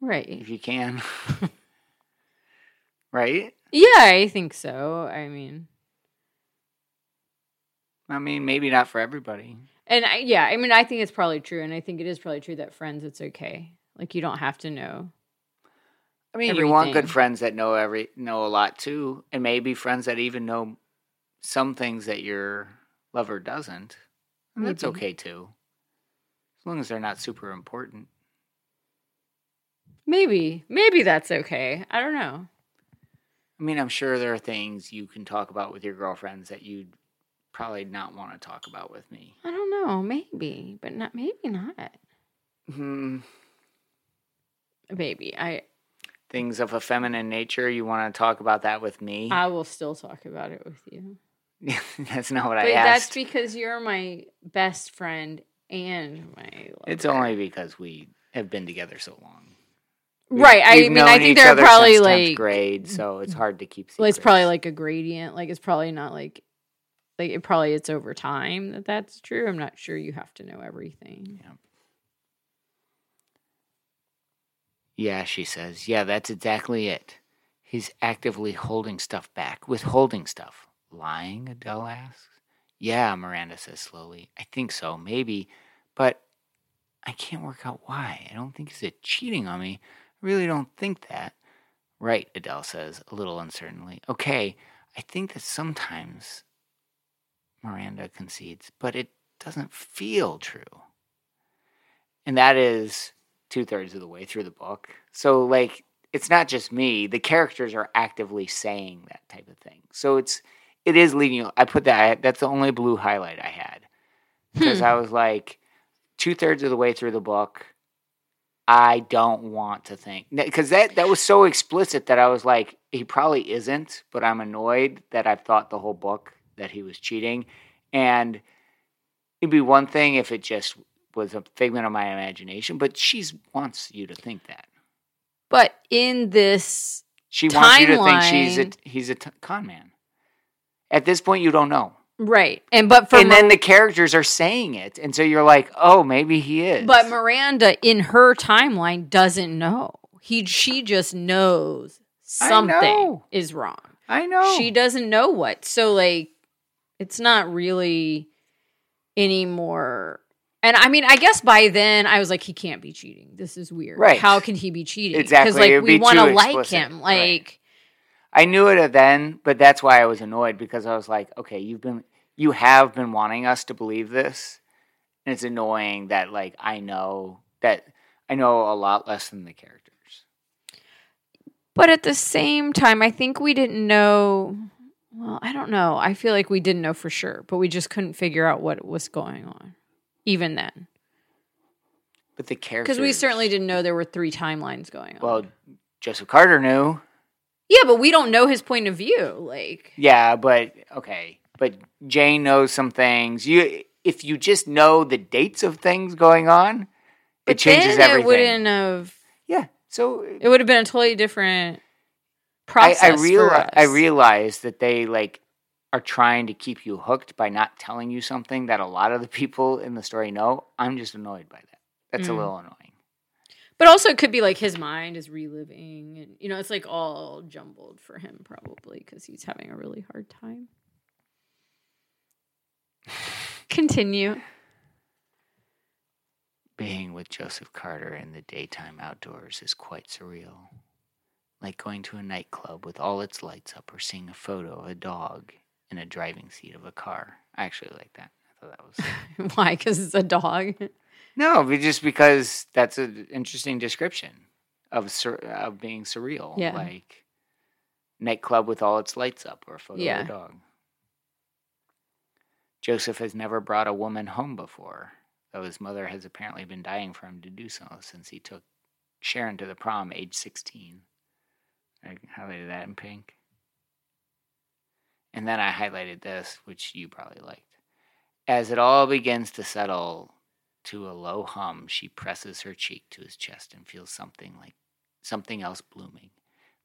Right. if you can. [LAUGHS] right? Yeah, I think so. I mean, I mean, maybe not for everybody. and I, yeah, I mean, I think it's probably true, and I think it is probably true that friends, it's okay. Like you don't have to know. I mean, you want good friends that know every know a lot too, and maybe friends that even know some things that your lover doesn't. And that's okay too, as long as they're not super important. Maybe, maybe that's okay. I don't know. I mean, I'm sure there are things you can talk about with your girlfriends that you'd probably not want to talk about with me. I don't know. Maybe, but not. Maybe not. Hmm. Maybe I. Things of a feminine nature, you want to talk about that with me? I will still talk about it with you. [LAUGHS] that's not what I But that's because you're my best friend and my. It's only because we have been together so long. right. I We've mean, I think they're probably like. grade, so it's hard to keep. Well, it's probably like a gradient. Like it's probably not like. Like it probably it's over time that that's true. I'm not sure you have to know everything. Yeah, she says. Yeah, that's exactly it. He's actively holding stuff back, withholding stuff. Lying, Adele asks. Yeah, Miranda says slowly. I think so, maybe. But I can't work out why. I don't think he's cheating on me. I really don't think that. Right, Adele says, a little uncertainly. Okay, I think that sometimes, Miranda concedes, but it doesn't feel true. And that is two thirds of the way through the book. So, like, it's not just me. The characters are actively saying that type of thing. So it's it is leading you. I put that. That's the only blue highlight I had because hmm. I was like two thirds of the way through the book. I don't want to think because that that was so explicit that I was like, he probably isn't, but I'm annoyed that I've thought the whole book that he was cheating, and it'd be one thing if it just was a figment of my imagination, but she wants you to think that. But in this, she wants you to think she's a he's a t- con man. At this point, you don't know. Right. And but and then the characters are saying it. And so you're like, "Oh, maybe he is." But Miranda in her timeline doesn't know. He she just knows something know. is wrong. I know. She doesn't know what. So like it's not really anymore. And I mean, I guess by then I was like, he can't be cheating. This is weird. Right. How can he be cheating? Exactly. Because like we want to like him. Like right. I knew it then, but that's why I was annoyed because I was like, okay, you've been you have been wanting us to believe this. And it's annoying that like I know that I know a lot less than the characters. But at the same time, I think we didn't know well, I don't know. I feel like we didn't know for sure, but we just couldn't figure out what was going on even then. But the characters Because we certainly didn't know there were three timelines going on. Well, Joseph Carter knew. Yeah, but we don't know his point of view. Like Yeah, but okay. But Jane knows some things. You if you just know the dates of things going on, but it changes everything. It wouldn't have Yeah. So it would have been a totally different process. I, I realize I realize that they like are trying to keep you hooked by not telling you something that a lot of the people in the story know. I'm just annoyed by that. That's mm. a little annoying. But also, it could be like his mind is reliving, and you know, it's like all jumbled for him probably because he's having a really hard time. [LAUGHS] Continue. Being with Joseph Carter in the daytime outdoors is quite surreal. Like going to a nightclub with all its lights up or seeing a photo of a dog in a driving seat of a car. I actually like that. I thought that was. [LAUGHS] Why? Because it's a dog? No, but just because that's an interesting description of sur- of being surreal. Yeah. Like nightclub with all its lights up or a photo yeah. of a dog. Joseph has never brought a woman home before, though his mother has apparently been dying for him to do so since he took Sharon to the prom age 16. I highlighted that in pink. And then I highlighted this, which you probably liked. As it all begins to settle, to a low hum, she presses her cheek to his chest and feels something like something else blooming.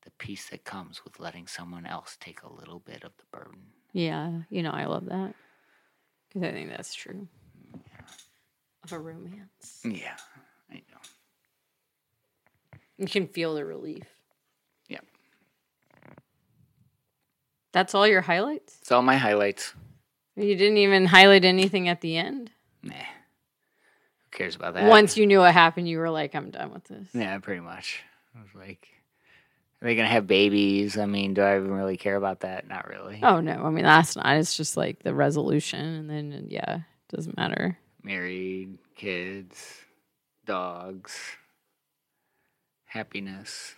The peace that comes with letting someone else take a little bit of the burden. Yeah, you know, I love that. Because I think that's true. Yeah. Of a romance. Yeah, I know. You can feel the relief. Yeah. That's all your highlights? It's all my highlights. You didn't even highlight anything at the end? Nah Who cares about that? Once you knew what happened, you were like, I'm done with this. Yeah, pretty much. I was like, are they gonna have babies? I mean, do I even really care about that? Not really. Oh no, I mean that's not. It's just like the resolution, and then yeah, it doesn't matter. Married, kids, dogs, happiness.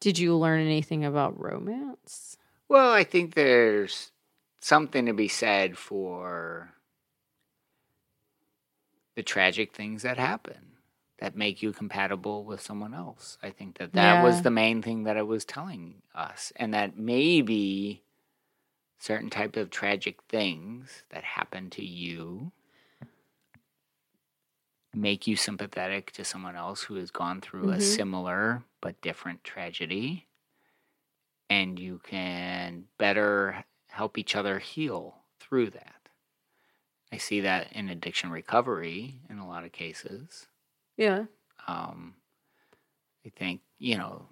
Did you learn anything about romance? Well, I think there's something to be said for the tragic things that happen that make you compatible with someone else. I think that that yeah. was the main thing that it was telling us, and that maybe certain type of tragic things that happen to you make you sympathetic to someone else who has gone through mm-hmm. a similar but different tragedy and you can better help each other heal through that I see that in addiction recovery in a lot of cases. Yeah. Um, I think, you know,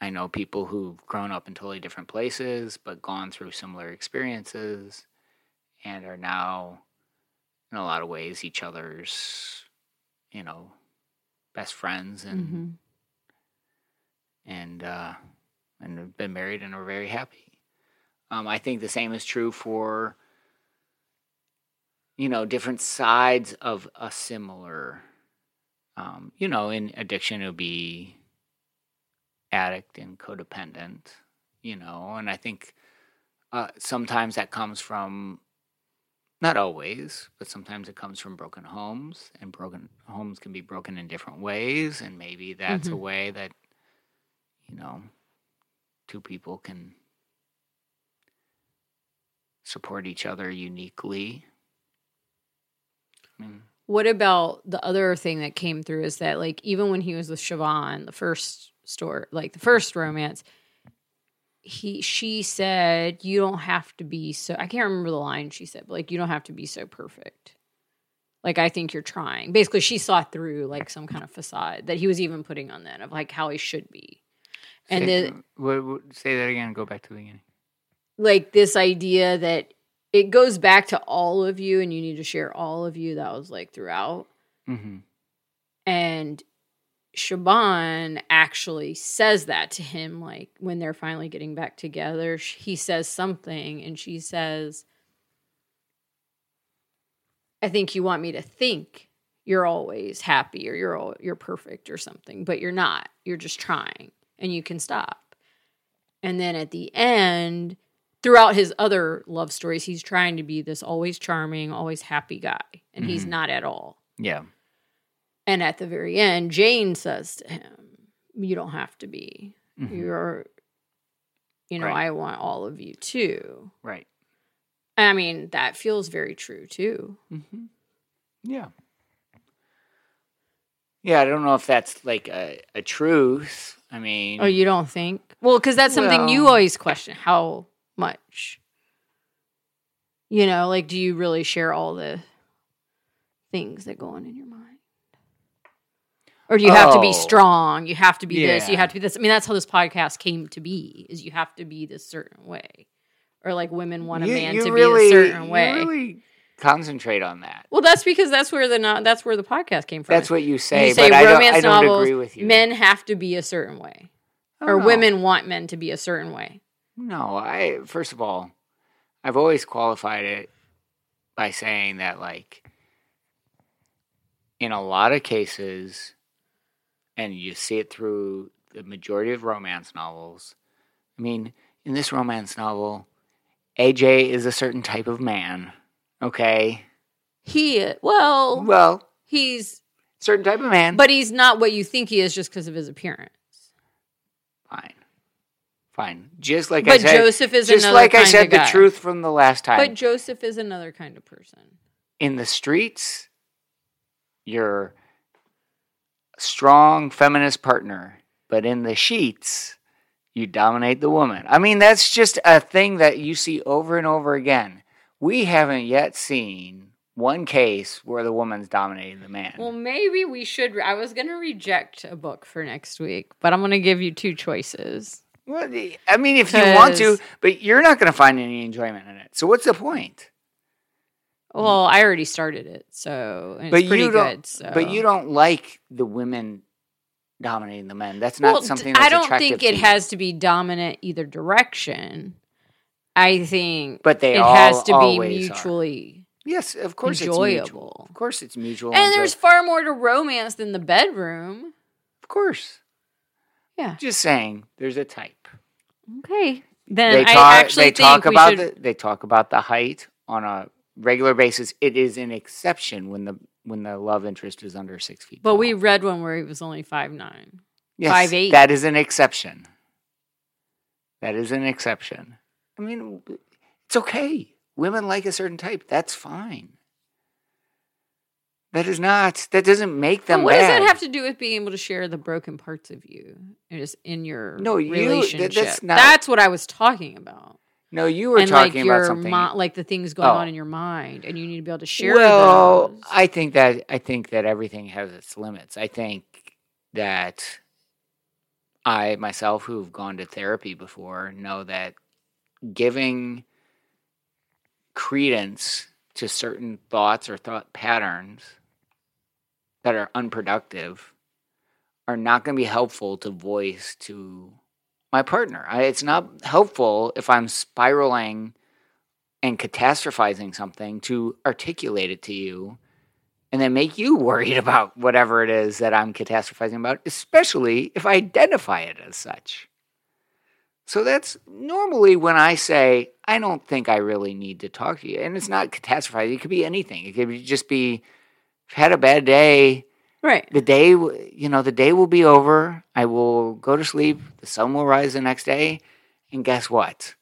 I know people who've grown up in totally different places but gone through similar experiences and are now in a lot of ways each other's, you know, best friends and Mm-hmm. and uh and have been married and are very happy. Um, I think the same is true for you know different sides of a similar um, you know in addiction it would be addict and codependent you know and i think uh, sometimes that comes from not always but sometimes it comes from broken homes and broken homes can be broken in different ways and maybe that's a Mhm. way that you know two people can support each other uniquely I mean, What about the other thing that came through is that like even when he was with Siobhan, the first store, like the first romance, he she said you don't have to be so I can't remember the line she said, but like you don't have to be so perfect. Like I think you're trying. Basically, she saw through like some kind of facade that he was even putting on then of like how he should be. And say, then what, what, say that again. Go back to the beginning. like this idea that it goes back to all of you and you need to share all of you that was like throughout Mm-hmm. and Siobhan actually says that to him like when they're finally getting back together he says something and she says I think you want me to think you're always happy or you're al- you're perfect or something but you're not you're just trying and you can stop and then at the end throughout his other love stories he's trying to be this always charming always happy guy and he's Mhm. not at all Yeah. and at the very end, Jane says to him, You don't have to be. Mhm. You're, you know, Right. I want all of you too. Right. I mean, that feels very true too. Mm-hmm. Yeah. Yeah, I don't know if that's like a, a truth. I mean, Oh, you don't think? Well, because that's something you always question how much. You know, like, do you really share all the things that go on in your mind? Or do you have to be Oh. strong? You have to be this. You have to be this. I mean, that's how this podcast came to be. Is you have to be this certain way, or like women want a you- man you to really, be a certain you way. really concentrate on that. well, that's because that's where the no, that's where the podcast came from. That's what you say, you say but I don't, romance I don't novels. agree with you. Men have to be a certain way, Oh, or no. women want men to be a certain way. No, I first of all, I've always qualified it by saying that like in a lot of cases and you see it through the majority of romance novels. I mean, in this romance novel, AJ is a certain type of man, okay? He well, Well, he's certain type of man. but he's not what you think he is just because of his appearance. fine. Fine. Just like I But said Joseph is just like I said the guy. truth from the last time. But Joseph is another kind of person. in the streets, you're a strong feminist partner, but in the sheets, you dominate the woman. I mean, that's just a thing that you see over and over again. We haven't yet seen one case where the woman's dominating the man. Well, maybe we should. I was going to reject a book for next week, but I'm going to give you two choices. Well, I mean, if you want to, but you're not going to find any enjoyment in it. So what's the point? Well, I already started it, so it's but pretty you don't. good. So. But you don't like the women dominating the men. That's not Well, something. That's I don't think it you. has to be dominant either direction. I think But they it all has to be always are. mutually. Yes, of course it's mutual. enjoyable. Of course it's mutual. And there's far more to romance than the bedroom. of course. Yeah. Just saying, there's a type. Okay. Then They I actually They think talk about should. the. They talk about the height on a regular basis. It is an exception when the when the love interest is under six feet. but tall. we read one where he was only five nine. yes, 5'8". That is an exception. That is an exception. I mean, it's okay. Women like a certain type. That's fine. That is not. That doesn't make them But what bad. does that have to do with being able to share the broken parts of you just in your No, you- that- relationship? that's not- That's what I was talking about. no, you were and talking like your about something. mi- like the things going Oh. on in your mind, and you need to be able to share well, those. I think that I think that everything has its limits. I think that I myself, who've gone to therapy before, know that giving credence to certain thoughts or thought patterns that are unproductive are not going to be helpful to voice to my partner. I, it's not helpful if I'm spiraling and catastrophizing something to articulate it to you and then make you [LAUGHS] worried about whatever it is that I'm catastrophizing about, especially if I identify it as such. So that's normally when I say, I don't think I really need to talk to you. And it's not catastrophizing, it could be anything. It could just be, had a bad day. Right. The day, you know, the day will be over. I will go to sleep. The sun will rise the next day. And guess what?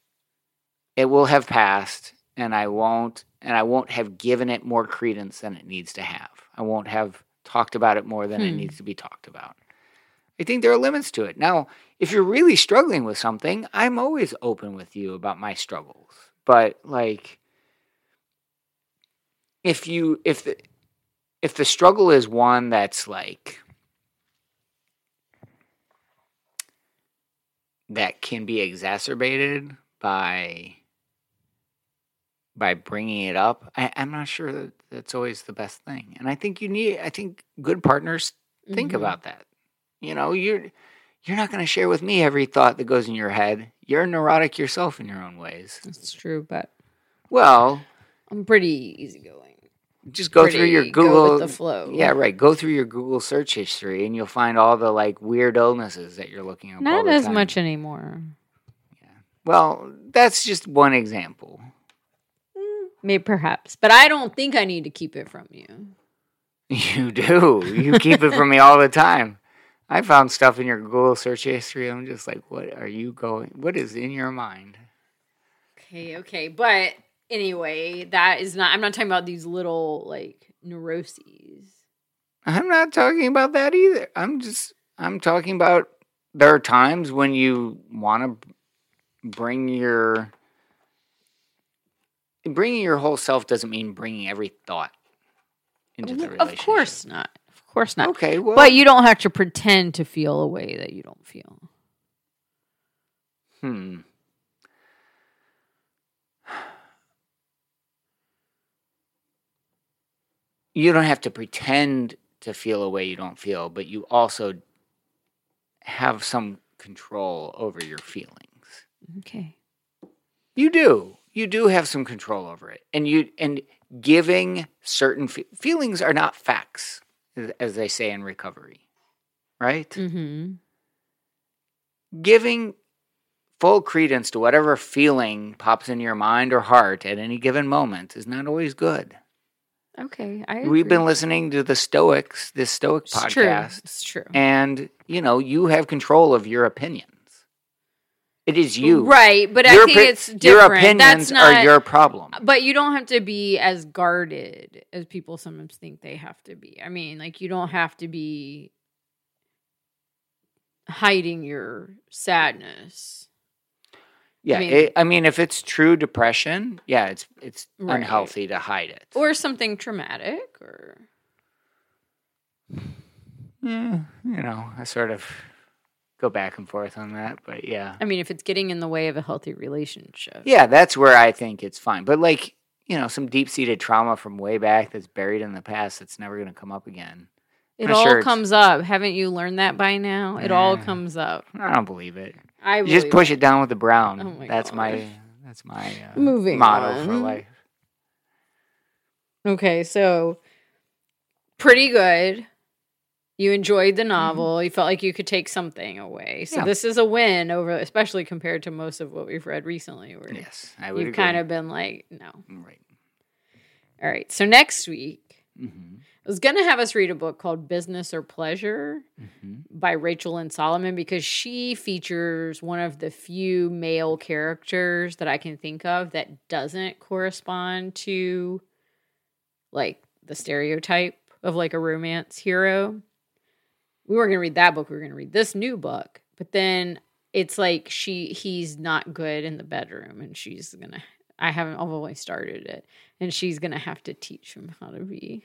It will have passed and I won't and I won't have given it more credence than it needs to have. I won't have talked about it more than hmm. it needs to be talked about. I think there are limits to it. Now, if you're really struggling with something, I'm always open with you about my struggles. But like if you if the if the struggle is one that's like that can be exacerbated by by bringing it up, I, am not sure that that's always the best thing. And I think you need, I think good partners think mm-hmm. about that. You know, you're you're not going to share with me every thought that goes in your head. You're neurotic yourself in your own ways. That's true, but well, I'm pretty easygoing. Just go through your Google the flow. Yeah, right. Go through your Google search history, and you'll find all the like weird illnesses that you're looking up. Not as time. much anymore. Yeah. Well, that's just one example. Mm, Maybe perhaps, but I don't think I need to keep it from you. You do. You keep it from me all the time. I found stuff in your Google search history. I'm just like, what are you going? What is in your mind? Okay, okay, but anyway, that is not. I'm not talking about these little like neuroses. I'm not talking about that either. I'm just. I'm talking about there are times when you want to bring your bringing your whole self doesn't mean bringing every thought into the relationship. Of course not. Of course not. Okay, well, but you don't have to pretend to feel a way that you don't feel. Hmm. You don't have to pretend to feel a way you don't feel, but you also have some control over your feelings. Okay. You do you do have some control over it and you and giving certain fe- feelings are not facts as they say in recovery right mm-hmm. giving full credence to whatever feeling pops in your mind or heart at any given moment is not always good okay I agree. we've been listening to the stoics this stoic it's podcast true. it's true and you know you have control of your opinion it is you. Right, but your I think it's different. Your opinions That's not, are your problem. But you don't have to be as guarded as people sometimes think they have to be. I mean, like you don't have to be hiding your sadness. Yeah, I mean, it, I mean, if it's true depression, yeah, it's it's right. unhealthy to hide it, or something traumatic, or yeah, you know, I sort of go back and forth on that, but yeah. I mean, if it's getting in the way of a healthy relationship. Yeah, that's where I think it's fine. But like, you know, some deep-seated trauma from way back that's buried in the past that's never going to come up again. It all sure comes up. Haven't you learned that by now? It all comes up. I don't believe it. I just push it down with the brown. Oh my that's God. my that's my uh, moving motto on. for life. Okay, so pretty good. You enjoyed the mm-hmm. novel. Mm-hmm. You felt like you could take something away. So yeah. this is a win over, especially compared to most of what we've read recently. Where yes, I would. You've agree. kind of been like, no. Right. All right. So next week, mm-hmm. I was gonna have us read a book called Business or Pleasure mm-hmm. by Rachel Lynn Solomon because she features one of the few male characters that I can think of that doesn't correspond to like the stereotype of like a romance hero we weren't gonna read that book. We were gonna read this new book. But then it's like she he's not good in the bedroom, and she's gonna. I haven't. I've only started it, and she's gonna have to teach him how to be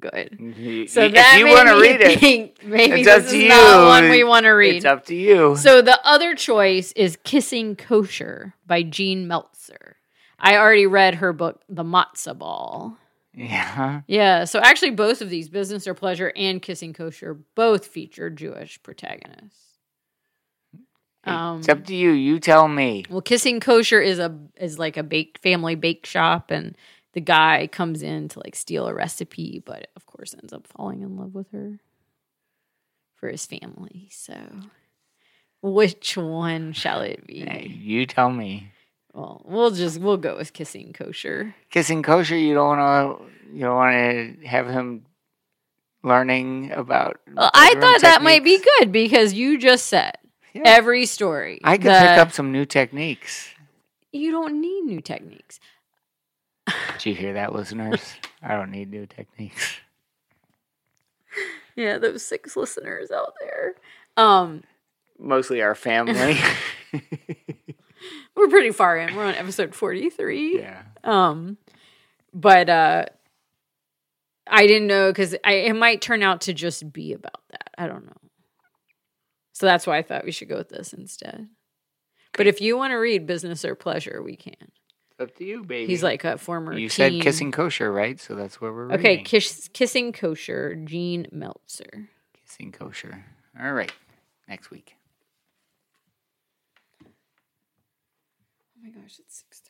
Good. So if you want to read it, think maybe it's this is you. not one we want to read. It's up to you. So the other choice is Kissing Kosher by Jean Meltzer. I already read her book, The Matzah Ball. Yeah. Yeah. So actually, both of these, Business or Pleasure and Kissing Kosher, both feature Jewish protagonists. Um, it's up to you. You tell me. Well, Kissing Kosher is a is like a bake family bake shop, and the guy comes in to like steal a recipe, but of course ends up falling in love with her for his family. So, which one shall it be? Hey, you tell me. Well, we'll just we'll go with kissing kosher. Kissing kosher. You don't want to. You don't want to have him learning about. Well, I thought techniques. that might be good because you just said yeah. every story. I could pick up some new techniques. You don't need new techniques. Did you hear that, listeners? I don't need new techniques. [LAUGHS] Yeah, those six listeners out there. Um, mostly our family. [LAUGHS] [LAUGHS] [LAUGHS] we're pretty far in. We're on episode 43. Yeah. Um but uh I didn't know cuz I it might turn out to just be about that. I don't know. So that's why I thought we should go with this instead. But if you want to read Business or Pleasure, we can. Up to you, baby. He's like a former. You teen. said kissing kosher, right? So that's where we're okay. Kiss, kissing kosher, Jean Meltzer. Kissing kosher. All right, next week. My gosh, it's six thirty.